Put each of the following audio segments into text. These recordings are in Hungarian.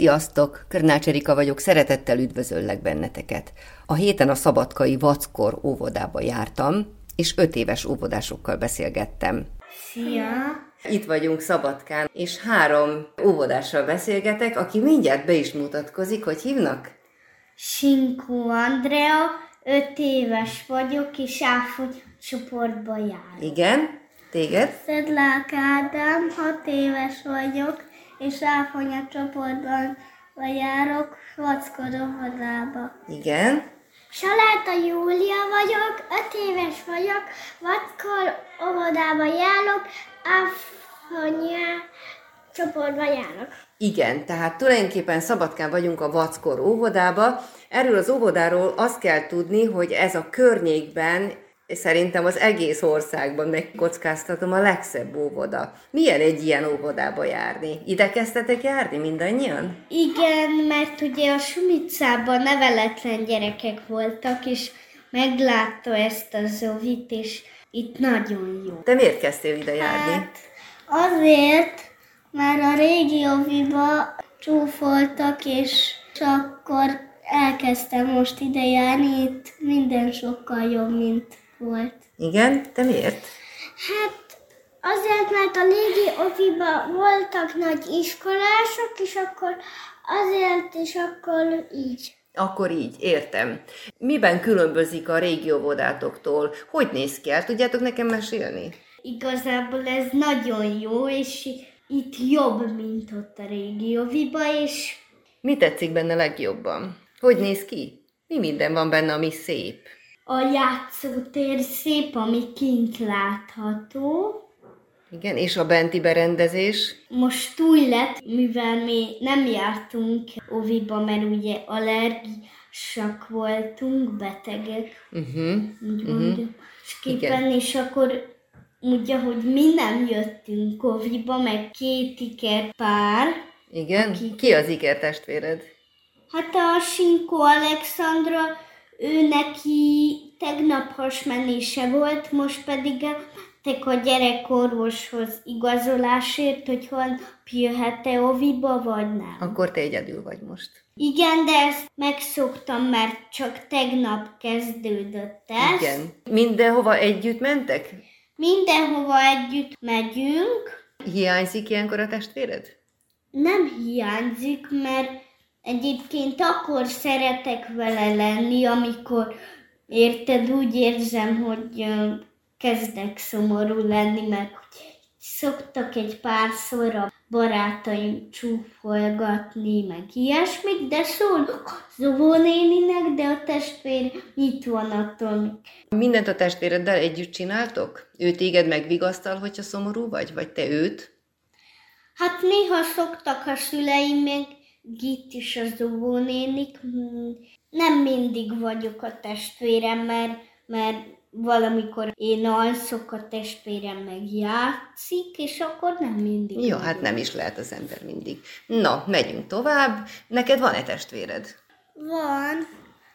Sziasztok! Körnács Erika vagyok, szeretettel üdvözöllek benneteket. A héten a Szabadkai Vackor óvodába jártam, és öt éves óvodásokkal beszélgettem. Szia! Itt vagyunk Szabadkán, és három óvodással beszélgetek, aki mindjárt be is mutatkozik, hogy hívnak? Sinkó Andrea, öt éves vagyok, és áfogy csoportba jár. Igen? Téged? Szedlák Ádám, hat éves vagyok, és áfonya csoportban járok Vackorovodába. Igen? Saláta Júlia vagyok, öt éves vagyok, Vackor óvodába járok, áfonya csoportba járok. Igen, tehát tulajdonképpen Szabadkán vagyunk a Vackor óvodába. Erről az óvodáról azt kell tudni, hogy ez a környékben szerintem az egész országban megkockáztatom a legszebb óvoda. Milyen egy ilyen óvodába járni? Ide kezdtetek járni mindannyian? Igen, mert ugye a Sumicában neveletlen gyerekek voltak, és meglátta ezt a Zovit, és itt nagyon jó. Te miért kezdtél ide járni? Hát azért, mert a régi oviba csúfoltak, és akkor elkezdtem most ide járni, itt minden sokkal jobb, mint volt. Igen? Te miért? Hát azért, mert a régi oviba voltak nagy iskolások, és akkor azért, és akkor így. Akkor így, értem. Miben különbözik a régi óvodátoktól? Hogy néz ki el? Tudjátok nekem mesélni? Igazából ez nagyon jó, és itt jobb, mint ott a régi oviba, és Mi tetszik benne legjobban? Hogy néz ki? Mi minden van benne, ami szép? A játszótér szép, ami kint látható. Igen, és a benti berendezés? Most új lett, mivel mi nem jártunk oviba, mert ugye allergisak voltunk, betegek, Uh-huh. úgy mondjuk. És képen, és akkor ugye, hogy mi nem jöttünk oviba, meg két iker pár, Igen? Aki- Ki az ikertestvéred? Hát a Sinko Alexandra, ő neki tegnap hasmenése volt, most pedig tek a gyerekorvoshoz igazolásért, hogy hol jöhet-e oviba, vagy nem. Akkor te egyedül vagy most. Igen, de ezt megszoktam, mert csak tegnap kezdődött ez. Igen. Mindenhova együtt mentek? Mindenhova együtt megyünk, Hiányzik ilyenkor a testvéred? nem hiányzik, mert egyébként akkor szeretek vele lenni, amikor érted, úgy érzem, hogy kezdek szomorú lenni, hogy szoktak egy párszor a barátaim csúfolgatni, meg ilyesmit, de szólok Zovó néninek, de a testvér itt van attól, még Mindent a testvéreddel együtt csináltok? Ő téged megvigasztal, hogyha szomorú vagy? Vagy te őt? Hát néha szoktak a szüleim, meg itt is az óvónénik. Hmm, Nem mindig vagyok a testvérem, mert, mert valamikor én alszok, a testvérem meg játszik, és akkor nem mindig. Jó, hát nem is lehet az ember mindig. Na, megyünk tovább. Neked van-e testvéred? Van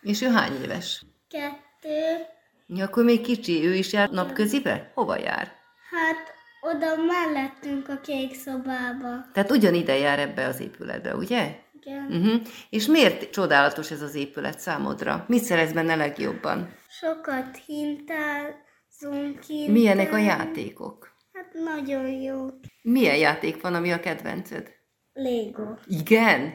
És ő hány éves? kettő, Ja, akkor még kicsi, ő is jár napközibe? Hova jár? hát oda mellettünk a kék szobába. Tehát ugyanide jár ebbe az épületbe, ugye? Igen. Uh-huh. És miért csodálatos ez az épület számodra? Mit szeretsz benne legjobban? Sokat hintázunk ki. Milyenek a játékok? Hát nagyon jó. Milyen játék van, ami a kedvenced? Lego. Igen?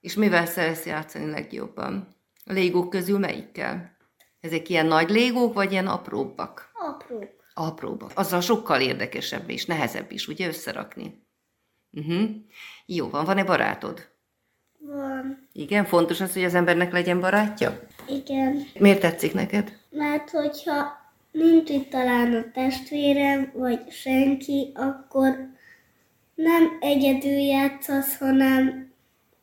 És mivel szeretsz játszani legjobban? A légók közül melyikkel? Ezek ilyen nagy légók, vagy ilyen apróbbak? Apró. Apróbbak. Azzal sokkal érdekesebb és nehezebb is, ugye, összerakni? Uh-huh. Jó van, van-e barátod? Van. Igen, fontos az, hogy az embernek legyen barátja? Igen. Miért tetszik neked? Mert hogyha nincs itt talán a testvérem, vagy senki, akkor nem egyedül játszasz, hanem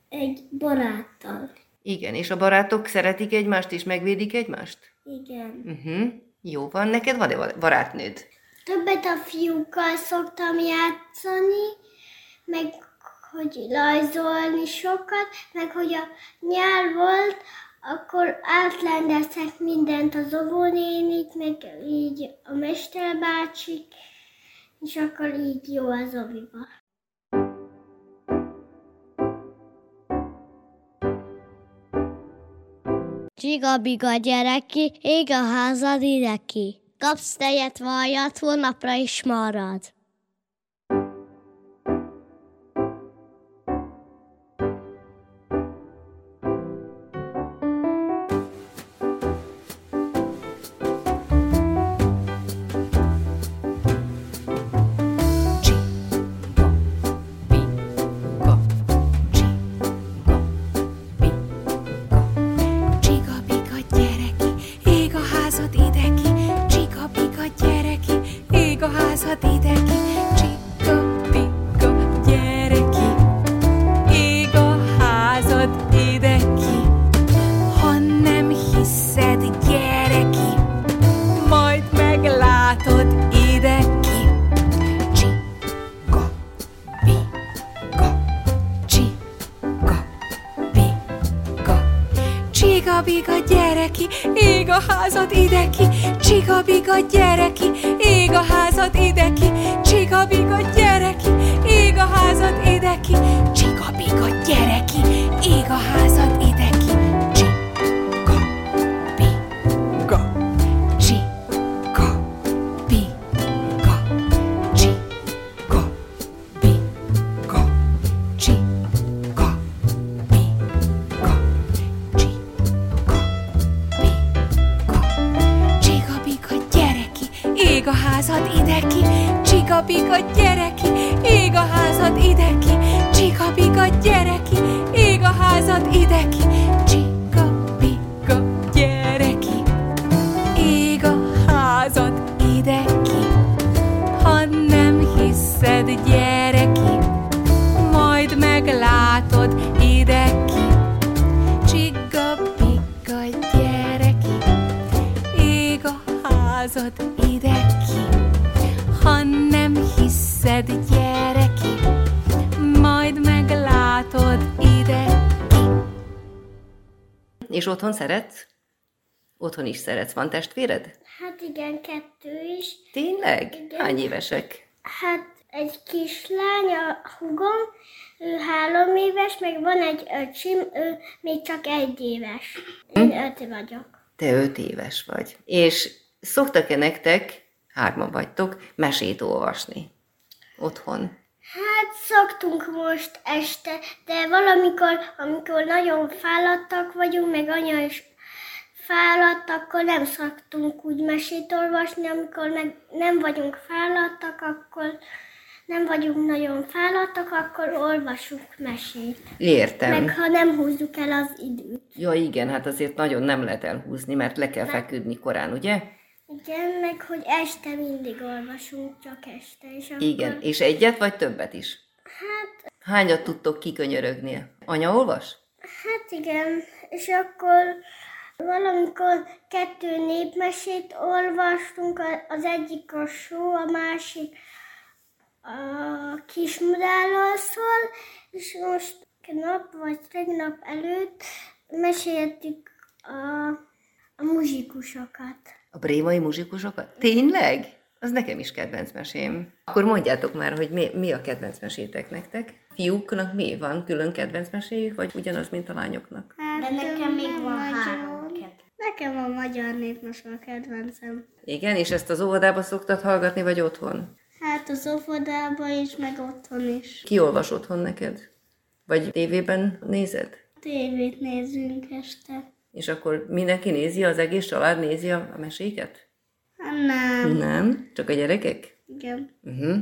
egy baráttal. Igen, és a barátok szeretik egymást és megvédik egymást? Igen. Uh-huh. Jó van, neked van-e barátnőd? Többet a fiúkkal szoktam játszani, meg hogy rajzolni sokat, meg hogy a nyár volt, akkor átlendeztek mindent az óvónénik, meg így a mesterbácsik, és akkor így jó az oviba. Csiga-biga gyereki, ég a házad ideki. Kapsz tejet, vajat, hónapra is marad. Ideki. Csiga-biga gyereki, ég a házad ideki. Csiga-biga gyereki, ég a házad ideki. Csiga-biga gyereki, ég a házad ideki. Csiga-biga gyereki, ég a házad ideki. Csiga-biga gyereki, ég a házad ideki. Csiga-biga gyereki, ég a házad ideki. Ha nem hiszed, gyereki, majd meglátod ideki. Csiga-biga gyereki, ég a házad ideki. Hiszed, gyereki, majd meglátod ideki. És otthon szeretsz? Otthon is szeretsz. Van testvéred? Hát igen, kettő is. Tényleg? Igen. Hány évesek? Hát egy kislány, a hugom, ő három éves, meg van egy öcsim, ő még csak egy éves. Én öt vagyok. Te öt éves vagy. És szoktak-e nektek, hárman vagytok, mesét olvasni? Otthon. Hát szoktunk most este, de valamikor, amikor nagyon fáradtak vagyunk, meg anya is fáradt, akkor nem szoktunk úgy mesét olvasni, amikor meg nem vagyunk fáradtak, akkor nem vagyunk nagyon fáradtak, akkor olvasunk mesét. Értem. Meg ha nem húzzuk el az időt. Ja igen, hát azért nagyon nem lehet elhúzni, mert le kell feküdni korán, ugye? Igen, meg hogy este mindig olvasunk, csak este. És akkor, Igen. És egyet vagy többet is? Hát, Hányat tudtok kikönyörögni? Anya olvas? hát igen, és akkor valamikor kettő népmesét olvastunk, az egyik a só, a másik a kismodálról szól, és most nap vagy tegnap előtt meséltük a, a muzsikusokat. A brémai muzsikusokat? Tényleg? Az nekem is kedvenc mesém. Akkor mondjátok már, hogy mi, mi a kedvenc mesétek nektek? Fiúknak mi van? Külön kedvenc meséjük, vagy ugyanaz, mint a lányoknak? Hát, De nekem még van három. Nekem a magyar népmese a kedvencem. Igen, és ezt az óvodába szoktad hallgatni, vagy otthon? Hát az óvodában is, meg otthon is. Ki olvas otthon neked? Vagy tévében nézed? Tévét nézünk este. És akkor mindenki nézi, az egész család nézi a, a meséket? Hát nem. Nem? Csak a gyerekek? Igen. Uh-huh.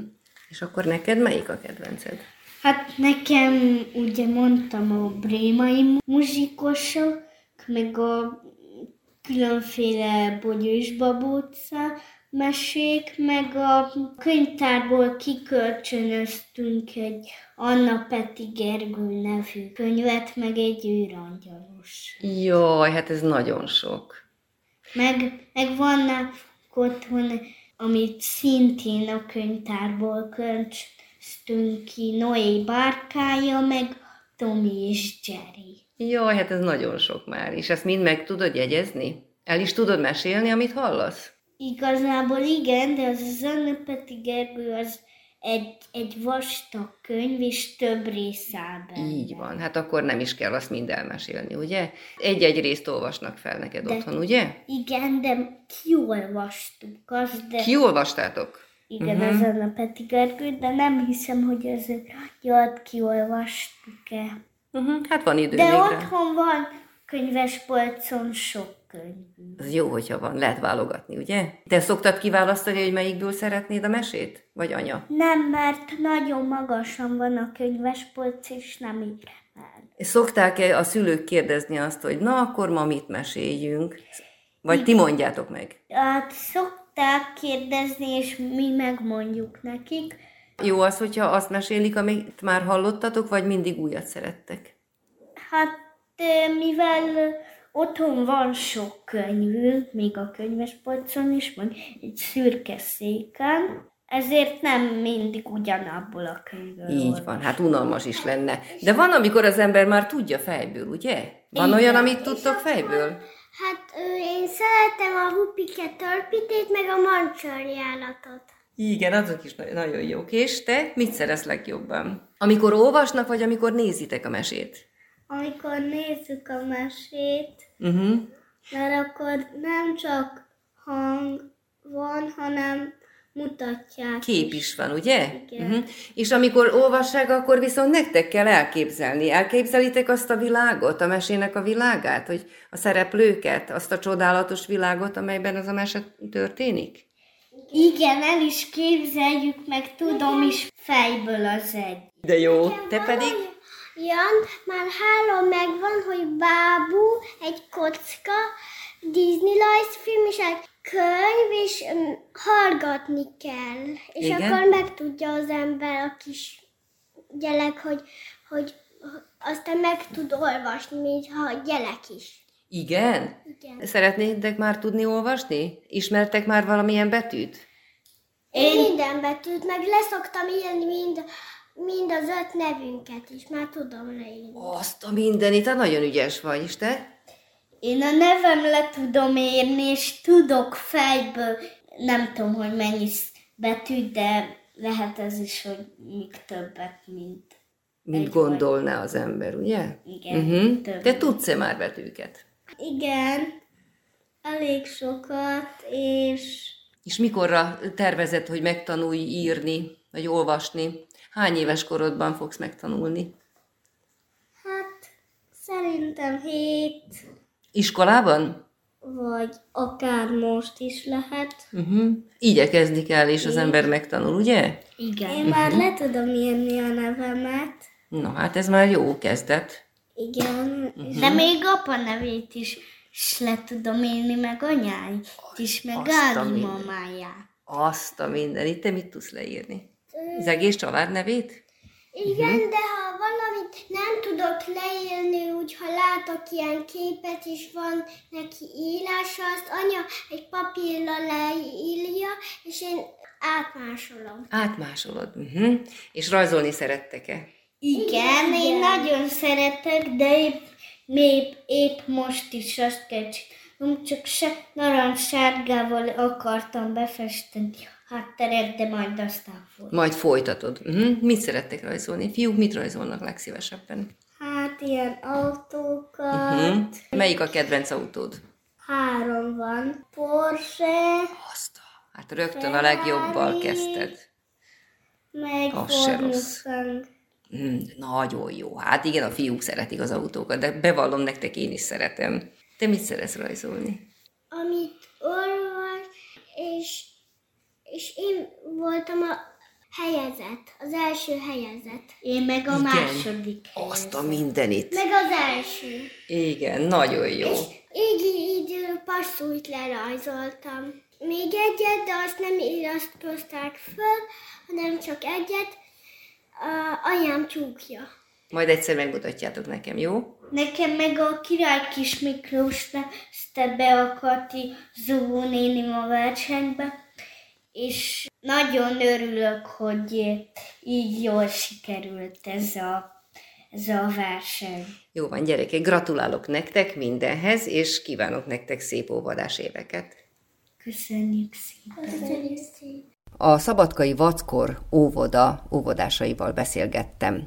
És akkor neked melyik a kedvenced? Hát nekem, ugye mondtam, a brémai muzsikosok, meg a különféle Bogyós Babóca mesék, meg a könyvtárból kikölcsönöztünk egy Anna Peti Gergő nevű könyvet, meg egy űrangyalos. Jaj, hát ez nagyon sok. Meg, meg vannak otthon, amit szintén a könyvtárból kölcsöztünk ki, Noé bárkája, meg Tomi és Jerry. Jaj, hát ez nagyon sok már. És ezt mind meg tudod jegyezni? El is tudod mesélni, amit hallasz? Igazából igen, de az az Önnepeti Gergő az egy, egy vastag könyv, és több rész áll benne. Így van, hát akkor nem is kell azt mind elmesélni, ugye? Egy-egy részt olvasnak fel neked De- otthon, ugye? Igen, de kiolvastuk azt, de Kiolvastátok? igen, Mhm. az Önnepeti Gergő, de nem hiszem, hogy az jól kiolvastuk-e. Uh-huh. Hát van idő De még rá. otthon van könyvespolcon sok könyv. Az jó, hogyha van, lehet válogatni, ugye? Te szoktad kiválasztani, hogy melyikből szeretnéd a mesét? Vagy anya? Nem, mert nagyon magasan van a könyvespolc, és nem érem el. Szokták-e a szülők kérdezni azt, hogy na, akkor ma mit meséljünk? Vagy ti mondjátok meg? Hát szokták kérdezni, és mi megmondjuk nekik. Jó az, hogyha azt mesélik, amit már hallottatok, vagy mindig újat szerettek? Hát mivel otthon van sok könyvünk, még a könyvespolcon is, meg egy szürke széken, ezért nem mindig ugyanabból a könyvből Így van, hát unalmas is lenne. De van, amikor az ember már tudja fejből, ugye? Van Igen. olyan, amit tudtok fejből? Hát én szeretem a hupike törpitét, meg a mancsarjálatot. Igen, azok is na- nagyon jók. És te mit szeretsz legjobban? Amikor olvasnak, vagy amikor nézitek a mesét? Amikor nézzük a mesét, Uh-huh. mert akkor nem csak hang van, hanem mutatják. Kép is van, ugye? Igen. Uh-huh. És amikor olvassák, akkor viszont nektek kell elképzelni. Elképzelitek azt a világot, a mesének a világát, hogy a szereplőket, azt a csodálatos világot, amelyben az a mese történik? Igen, el is képzeljük, meg tudom is fejből az egy. De jó. Te pedig? Jan, már három megvan, hogy bábú, egy kocka, Disney rajzfilm és egy könyv, és um, hallgatni kell. És Igen? akkor megtudja az ember, a kis gyerek, hogy, hogy aztán meg tud olvasni, mintha a gyerek is. Igen? Igen. Szeretnétek már tudni olvasni? Ismertek már valamilyen betűt? Én minden betűt, meg leszoktam írni mind, mind az öt nevünket is, már tudom leírni. Azt a mindenit, hát nagyon ügyes vagy, és te? Én a nevem le tudom írni, és tudok fejből, nem tudom, hogy mennyi betűt, de lehet ez is, hogy még többet, mint Mint Egy gondolná az ember, ugye? igen, Uh-huh. több. Te tudsz-e már betűket? Igen, elég sokat, és És mikorra tervezed, hogy megtanulj írni, vagy olvasni? Hány éves korodban fogsz megtanulni? hát szerintem hét, Iskolában? vagy akár most is lehet. Uh-huh. Igyekezni kell, és az ember megtanul, ugye? Igen. Én már le tudom írni a nevemet. Na, hát ez már jó kezdet. Igen, de még apa nevét is, is le tudom írni, meg anyáit is, meg minden. mamáját. Azt a mindenit, te mit tudsz leírni? Az egész család nevét? Igen, de ha valamit nem tudok leírni, úgy ha látok ilyen képet, és van neki írása, azt anya egy papírra leírja, és én átmásolom. Átmásolod. Uh-huh. És rajzolni szerettek-e? Igen, én nagyon szeretek, de épp, épp, épp most is azt kell csinálnom, csak se narancssárgával akartam befesteni a hátteret, de majd aztán fog. Majd folytatod. Uh-huh. Mit szerettek rajzolni? Fiúk mit rajzolnak legszívesebben? Hát ilyen autókat, Uh-huh. Melyik a kedvenc autód? három van. Porsche, Azt a... Hát rögtön a legjobbal kezdted. meg Az se Ford rossz. Mustang. Mm, nagyon jó. Hát igen, a fiúk szeretik az autókat, de bevallom nektek, én is szeretem. Te mit szeretsz rajzolni? Amit olvas, és, és én voltam a helyezett, az első helyezett. Én meg a Igen. második Azt a mindenit. Meg az első. Igen, nagyon jó. És így, így passzújt lerajzoltam. Még egyet, de azt nem illesztozták föl, hanem csak egyet. Anyám csúkja. Majd egyszer megmutatjátok nekem, jó? Nekem meg a király kis Miklós nevezte be a Kati Zubó néni a versenybe, és nagyon örülök, hogy így jól sikerült ez a, ez a verseny. Jó van, gyerekek, gratulálok nektek mindenhez, és kívánok nektek szép óvodás éveket. Köszönjük szépen! Köszönjük szépen! A Szabadkai Vackor óvoda óvodásaival beszélgettem.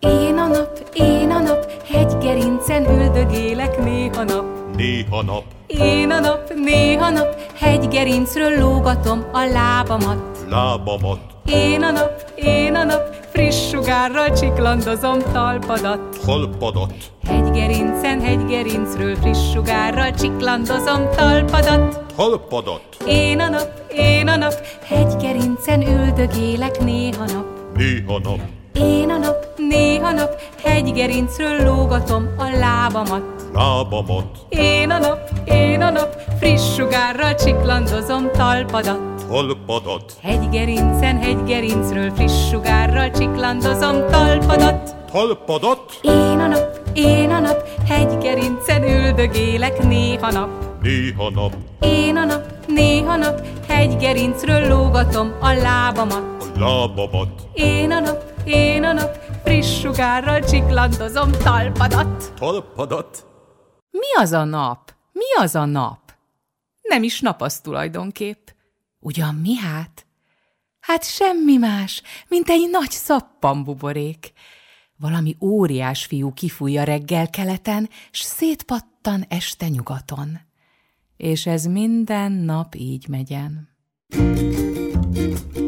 Én a nap, én a nap, hegygerincen üldögélek néha nap. Néha nap, Én a nap, néha nap, hegygerincről lógatom a lábamat. lábamat, Én a nap, én a nap, friss sugárral csiklandozom talpadat. talpadat, Hegygerincen, hegygerincről friss sugárral csiklandozom talpadat. talpadat, Én a nap, én a nap, hegygerincen üldögélek néha nap. néha nap, Én a nap, néha nap, hegygerincről lógatom a lábamat. lábamat, Én a nap, én a nap, friss sugárral csiklandozom talpadat. Talpadat, Hegygerincen, hegygerincről friss sugárral csiklandozom talpadat. talpadat, Én a nap, én a nap, hegygerincen üldögélek néha nap. néha nap, Én a nap, néha nap, hegygerincről lógatom a lábamat. a lábamat, Én a nap, én a nap, friss sugárral csiklandozom talpadat. talpadat, Mi az a nap? Mi az a nap? Nem is nap az tulajdonképp. Ugyan mi hát? Hát semmi más, mint egy nagy szappanbuborék. Valami óriás fiú kifújja reggel keleten, s szétpattan este nyugaton. És ez minden nap így megyen. Tele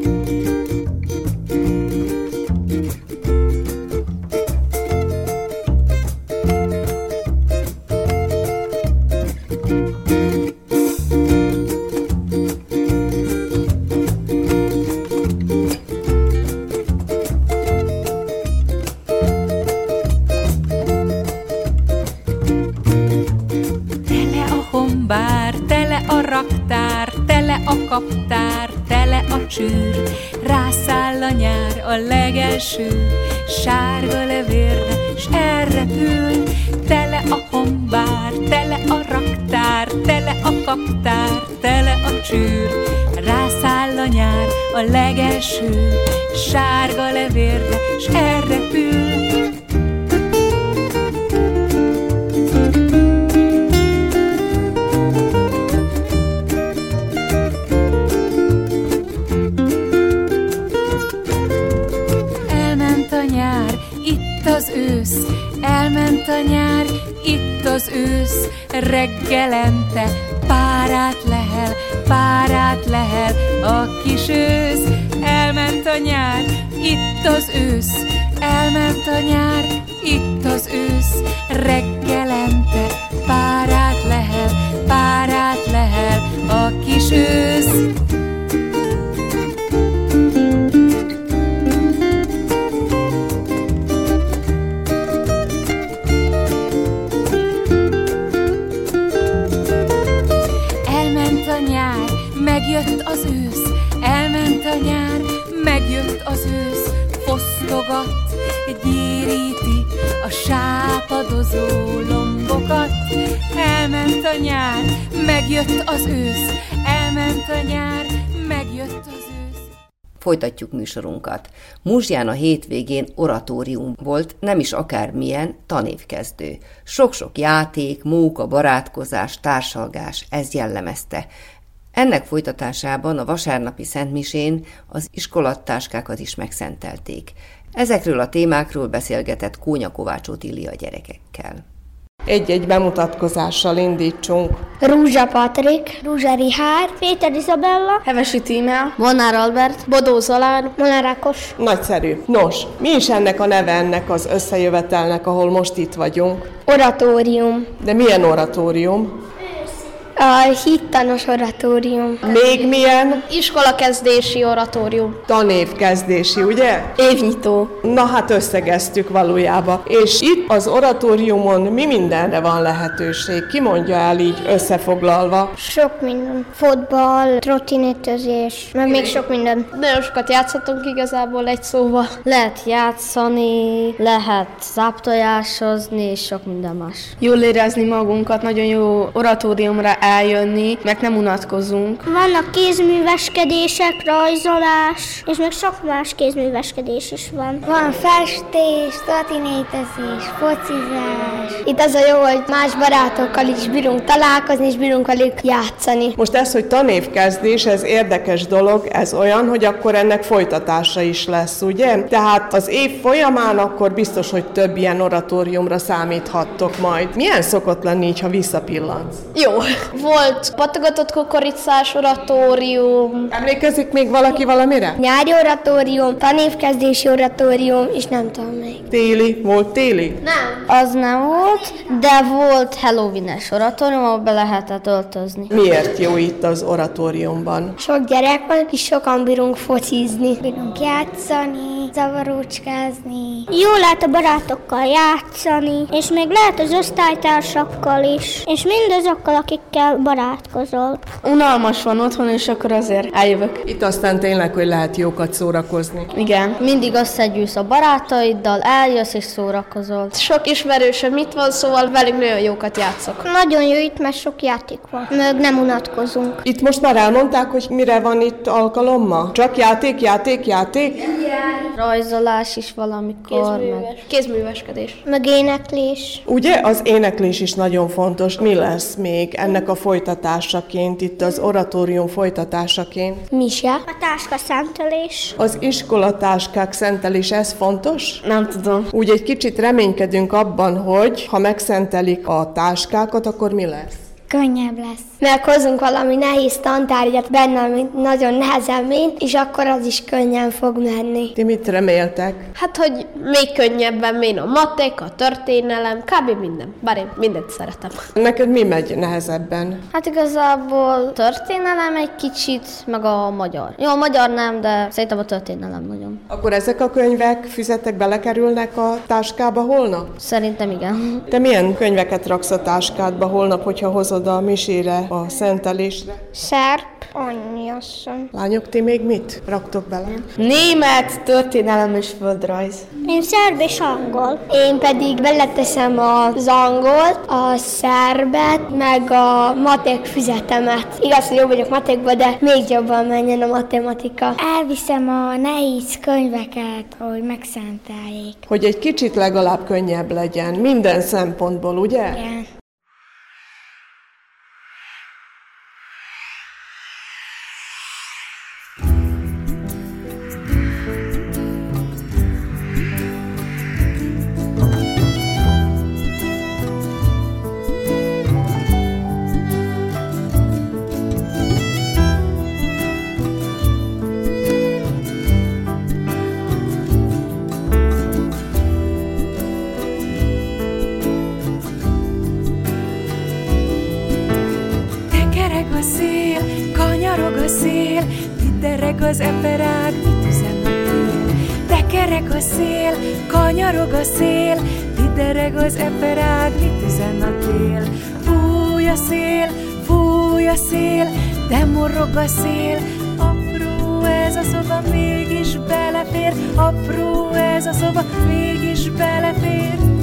raktár, tele a kaptár, tele a csűr. Rászáll a nyár a legelső, sárga levérre, s elrepül. Tele a hombár, tele a raktár, tele a kaptár, tele a csűr. Rászáll a nyár a legelső, reggelente párát lehel, párát lehel a kis ősz. Elment a nyár, itt az ősz, elment a nyár, itt az ősz, reggelente megjött az ősz, elment a nyár, megjött az ősz, fosztogat, gyéríti a sápadozó lombokat. Elment a nyár, megjött az ősz, elment a nyár, megjött az ősz. Folytatjuk műsorunkat. Muzsján a hétvégén oratórium volt, nem is akármilyen tanévkezdő. Sok-sok játék, móka, barátkozás, társalgás, ez jellemezte. Ennek folytatásában a vasárnapi szentmisén az iskolattáskákat is megszentelték. Ezekről a témákról beszélgetett Kónya Kovács Otília gyerekekkel. Egy-egy bemutatkozással indítsunk. Rúzsa Patrik, Rúzsa Rihár, Péter Isabella, Hevesi Tímea, Monár Albert, Bodó Zalán, Monár Ákos. Nagyszerű. Nos, mi is ennek a neve ennek az összejövetelnek, ahol most itt vagyunk? Oratórium. De milyen oratórium? A hittanos oratórium. Még milyen? Iskolakezdési oratórium. Tanévkezdési, ugye? Évnyitó. Na hát összegeztük valójában. És itt az oratóriumon mi mindenre van lehetőség? Ki mondja el így összefoglalva? Sok minden. Fotball, trottinettezés, meg még sok minden. Nagyon sokat játszhatunk igazából egy szóval. Lehet játszani, lehet záptojásozni, és sok minden más. Jól érezni magunkat, nagyon jó oratóriumra eljönni, meg nem unatkozunk. Vannak kézműveskedések, rajzolás, és még sok más kézműveskedés is van. Van festés, trottinétezés, focizás. Itt az a jó, hogy más barátokkal is bírunk találkozni, és bírunk velük játszani. Most ez, hogy tanévkezdés, ez érdekes dolog, ez olyan, hogy akkor ennek folytatása is lesz, ugye? Tehát az év folyamán akkor biztos, hogy több ilyen oratóriumra számíthattok majd. Milyen szokott lenni így, ha visszapillantsz? Jó. Volt patogatott kukoricás oratórium. Emlékezik még valaki valamire? Nyári oratórium, tanévkezdési oratórium, és nem tudom még. Téli? Volt téli? Nem. Az nem volt, de volt Halloween-es oratórium, ahol be lehetett öltözni. Miért jó itt az oratóriumban? Sok gyerek van, és sokan bírunk focizni. Bírunk játszani, zavarócskázni. Jó lehet a barátokkal játszani, és még lehet az osztálytársakkal is, és mindazokkal, akikkel barátkozol. Unalmas van otthon, és akkor azért eljövök. Itt aztán tényleg, hogy lehet jókat szórakozni. Igen. Mindig összegyűlsz a barátaiddal, eljössz és szórakozol. Sok ismerősöm itt van, szóval velük nagyon jókat játszok. Nagyon jó itt, mert sok játék van. Meg nem unatkozunk. Itt most már elmondták, hogy mire van itt alkalommal? Csak játék, játék, játék? Rajzolás is valamikor, meg kézműveskedés. Meg éneklés. Ugye az éneklés is nagyon fontos. Mi lesz még ennek a folytatásaként, itt az oratórium folytatásaként? Mise. A táska szentelés. Az iskolatáskák szentelés, ez fontos? Nem tudom. Úgy egy kicsit reménykedünk abban, hogy ha megszentelik a táskákat, akkor mi lesz? Könnyebb lesz. Meg hozunk valami nehéz tantárgyat benne, ami nagyon nehezen mint, és akkor az is könnyen fog menni. Ti mit reméltek? Hát, hogy még könnyebben mén a matek, a történelem, kb. minden. Bár én mindent szeretem. Neked mi megy nehezebben? Hát igazából történelem egy kicsit, meg a magyar. Jó, a magyar nem, de szerintem a történelem nagyon. Akkor ezek a könyvek, füzetek belekerülnek a táskába holnap? Szerintem igen. Te milyen könyveket raksz a táskádba holnap, hogyha hozod a misére, a szentelésre? Szerp, annyi asszony. Lányok, ti még mit raktok bele? Német, történelem és földrajz. Én szerb és angol. Én pedig beleteszem az angolt, a szerbet, meg a matek füzetemet. Igaz, hogy jó vagyok matekban, de még jobban menjen a matematika. Elviszem a nehéz könyveket, hogy megszenteljék. Hogy egy kicsit legalább könnyebb legyen, minden szempontból, ugye? Igen. Szél, kanyarog a szél, Tidereg az eperág, mit üzen a tél? Tekereg a szél, kanyarog a szél, Tidereg az eperág, mit üzen a tél? Fúj a szél, fúj a szél, de morog a szél, Apró ez a szoba, mégis belefér, Apró ez a szoba, mégis belefér.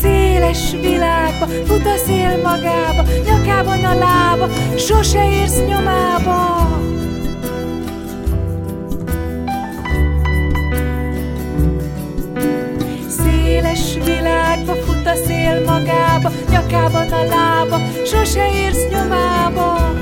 Széles világba, fut a szél magába, nyakában a lába, sose érsz nyomába. Széles világba fut a szél magába, nyakában a lába, sose érsz nyomába.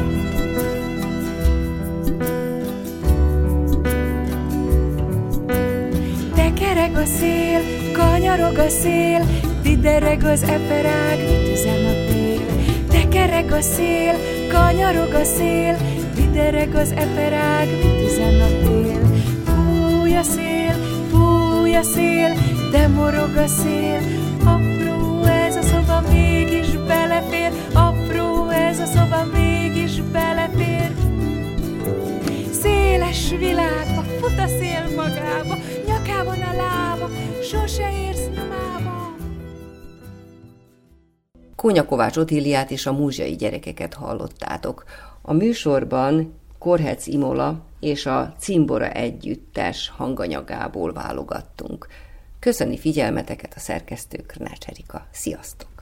Tekereg a szél, kanyarog a szél, Tidereg az eperág, mit üzen a tél? Tekereg a szél, kanyarog a szél, Tidereg az eperág, mit üzen a tél? Fúj a szél, fúj a szél, de morog a szél, Apró ez a szoba, mégis belefér, Apró ez a szoba mégis belefér. Széles világba, fut a szél magába, nyakában a lába, sose érsz nyomába. Kónya Kovács Otíliát és a múzsiai gyerekeket hallottátok. A műsorban Korhec Imola és a Cimbora együttes hanganyagából válogattunk. Köszöni figyelmeteket a szerkesztő Krnács Erika. Sziasztok!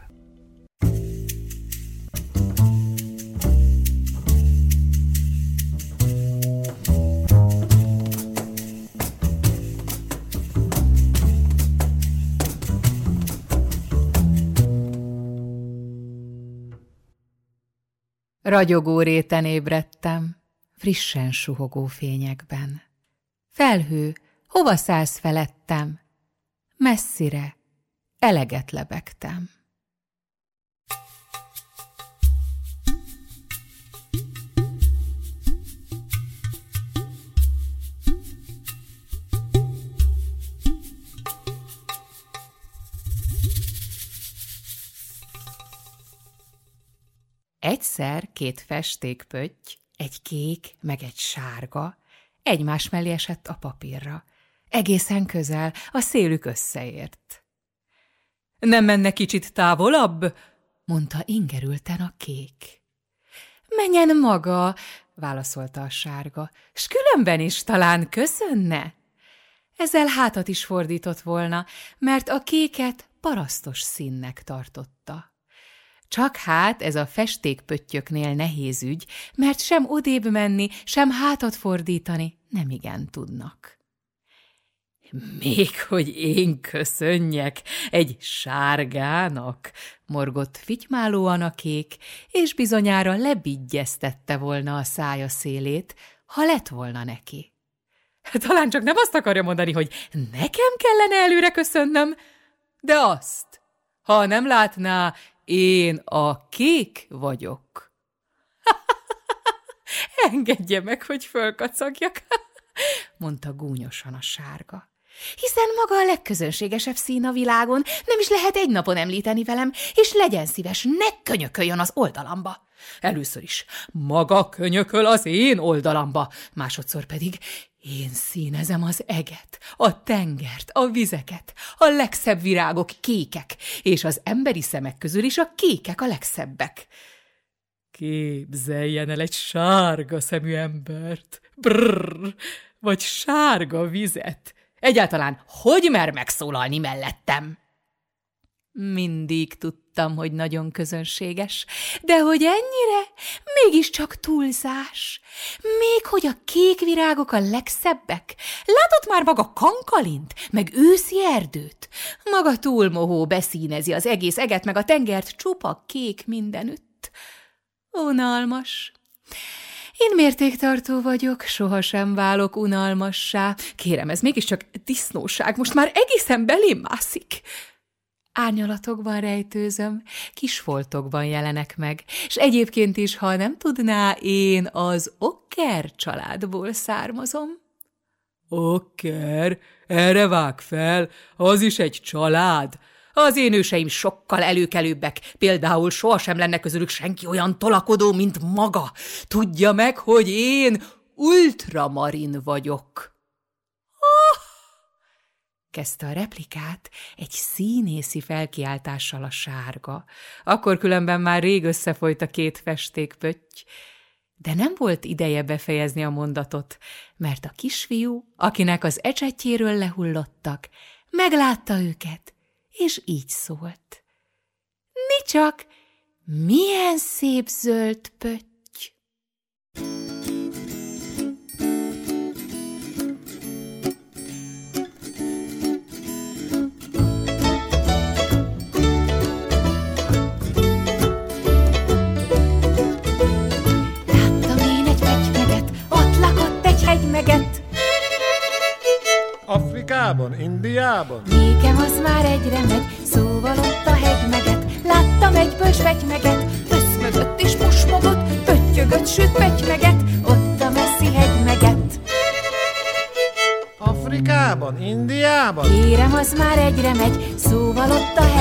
Ragyogó réten ébredtem, frissen suhogó fényekben. Felhő, hova szállsz felettem? Messzire, eleget lebegtem. Egyszer két festékpötty, egy kék, meg egy sárga, egymás mellé esett a papírra. Egészen közel, a szélük összeért. Nem menne kicsit távolabb? mondta ingerülten a kék. Menjen maga, válaszolta a sárga, s különben is talán köszönne. Ezzel hátat is fordított volna, mert a kéket parasztos színnek tartotta. Csak hát ez a festékpöttyöknél nehéz ügy, mert sem odébb menni, sem hátat fordítani nem igen tudnak. Még hogy én köszönjek egy sárgának, morgott fitymálóan a kék, és bizonyára lebigyeztette volna a szája szélét, ha lett volna neki. Talán csak nem azt akarja mondani, hogy nekem kellene előre köszönnöm, de azt, ha nem látná, én a kék vagyok. Engedje meg, hogy fölkacagjak, mondta gúnyosan a sárga. Hiszen maga a legközönségesebb szín a világon, nem is lehet egy napon említeni velem, és legyen szíves, ne könyököljön az oldalamba. Először is maga könyököl az én oldalamba, másodszor pedig én színezem az eget, a tengert, a vizeket, a legszebb virágok kékek, és az emberi szemek közül is a kékek a legszebbek. Képzeljen el egy sárga szemű embert, brrr, vagy sárga vizet. Egyáltalán hogy mer megszólalni mellettem? Mindig tudtam, hogy nagyon közönséges, de hogy ennyire, mégiscsak túlzás. Még hogy a kék virágok a legszebbek. Látott már maga kankalint, meg őszi erdőt? Maga túlmohó beszínezi az egész eget, meg a tengert csupa kék mindenütt. Unalmas. Én mértéktartó vagyok, sohasem válok unalmassá. Kérem, ez mégiscsak disznóság, most már egészen belém mászik. Árnyalatokban rejtőzöm, kis foltokban jelenek meg, és egyébként is, ha nem tudná, én az Okker családból származom. Okker? Erre vág fel, az is egy család. Az én őseim sokkal előkelőbbek, például sohasem lenne közülük senki olyan tolakodó, mint maga. Tudja meg, hogy én ultramarin vagyok. Kezdte a replikát egy színészi felkiáltással a sárga. Akkor különben már rég összefolyt a két festékpötty, de nem volt ideje befejezni a mondatot, mert a kisfiú, akinek az ecsetjéről lehullottak, meglátta őket, és így szólt. Mi csak, milyen szép zöld pötty! Afrikában, Indiában? Nékem az már egyre megy, szóval ott a hegymeget. Láttam egy bölcs vegymeget, összmögött és pusmogott, pöttyögött, süt pöttyeget, ott a messzi hegymeget. Afrikában, Indiában? Kérem, az már egyre megy, szóval ott a